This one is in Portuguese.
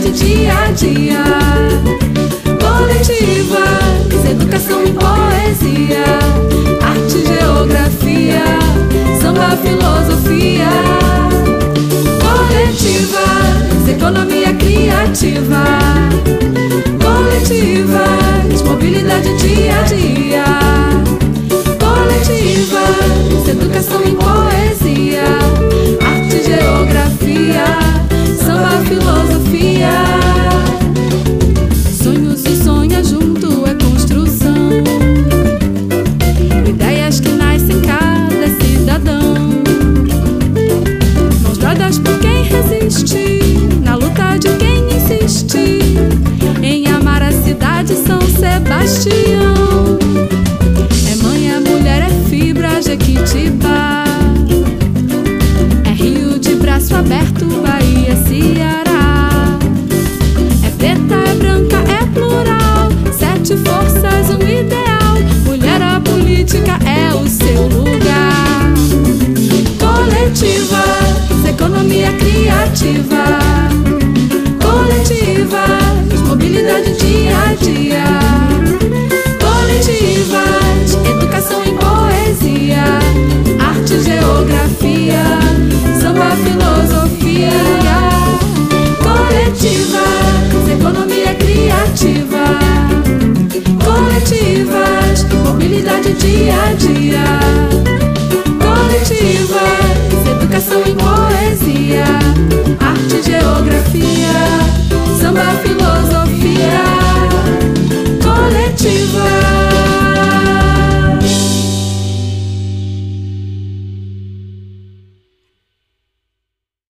de dia a dia. Coletivas, educação e poesia, arte e geografia, samba filosofia. Coletivas, economia You.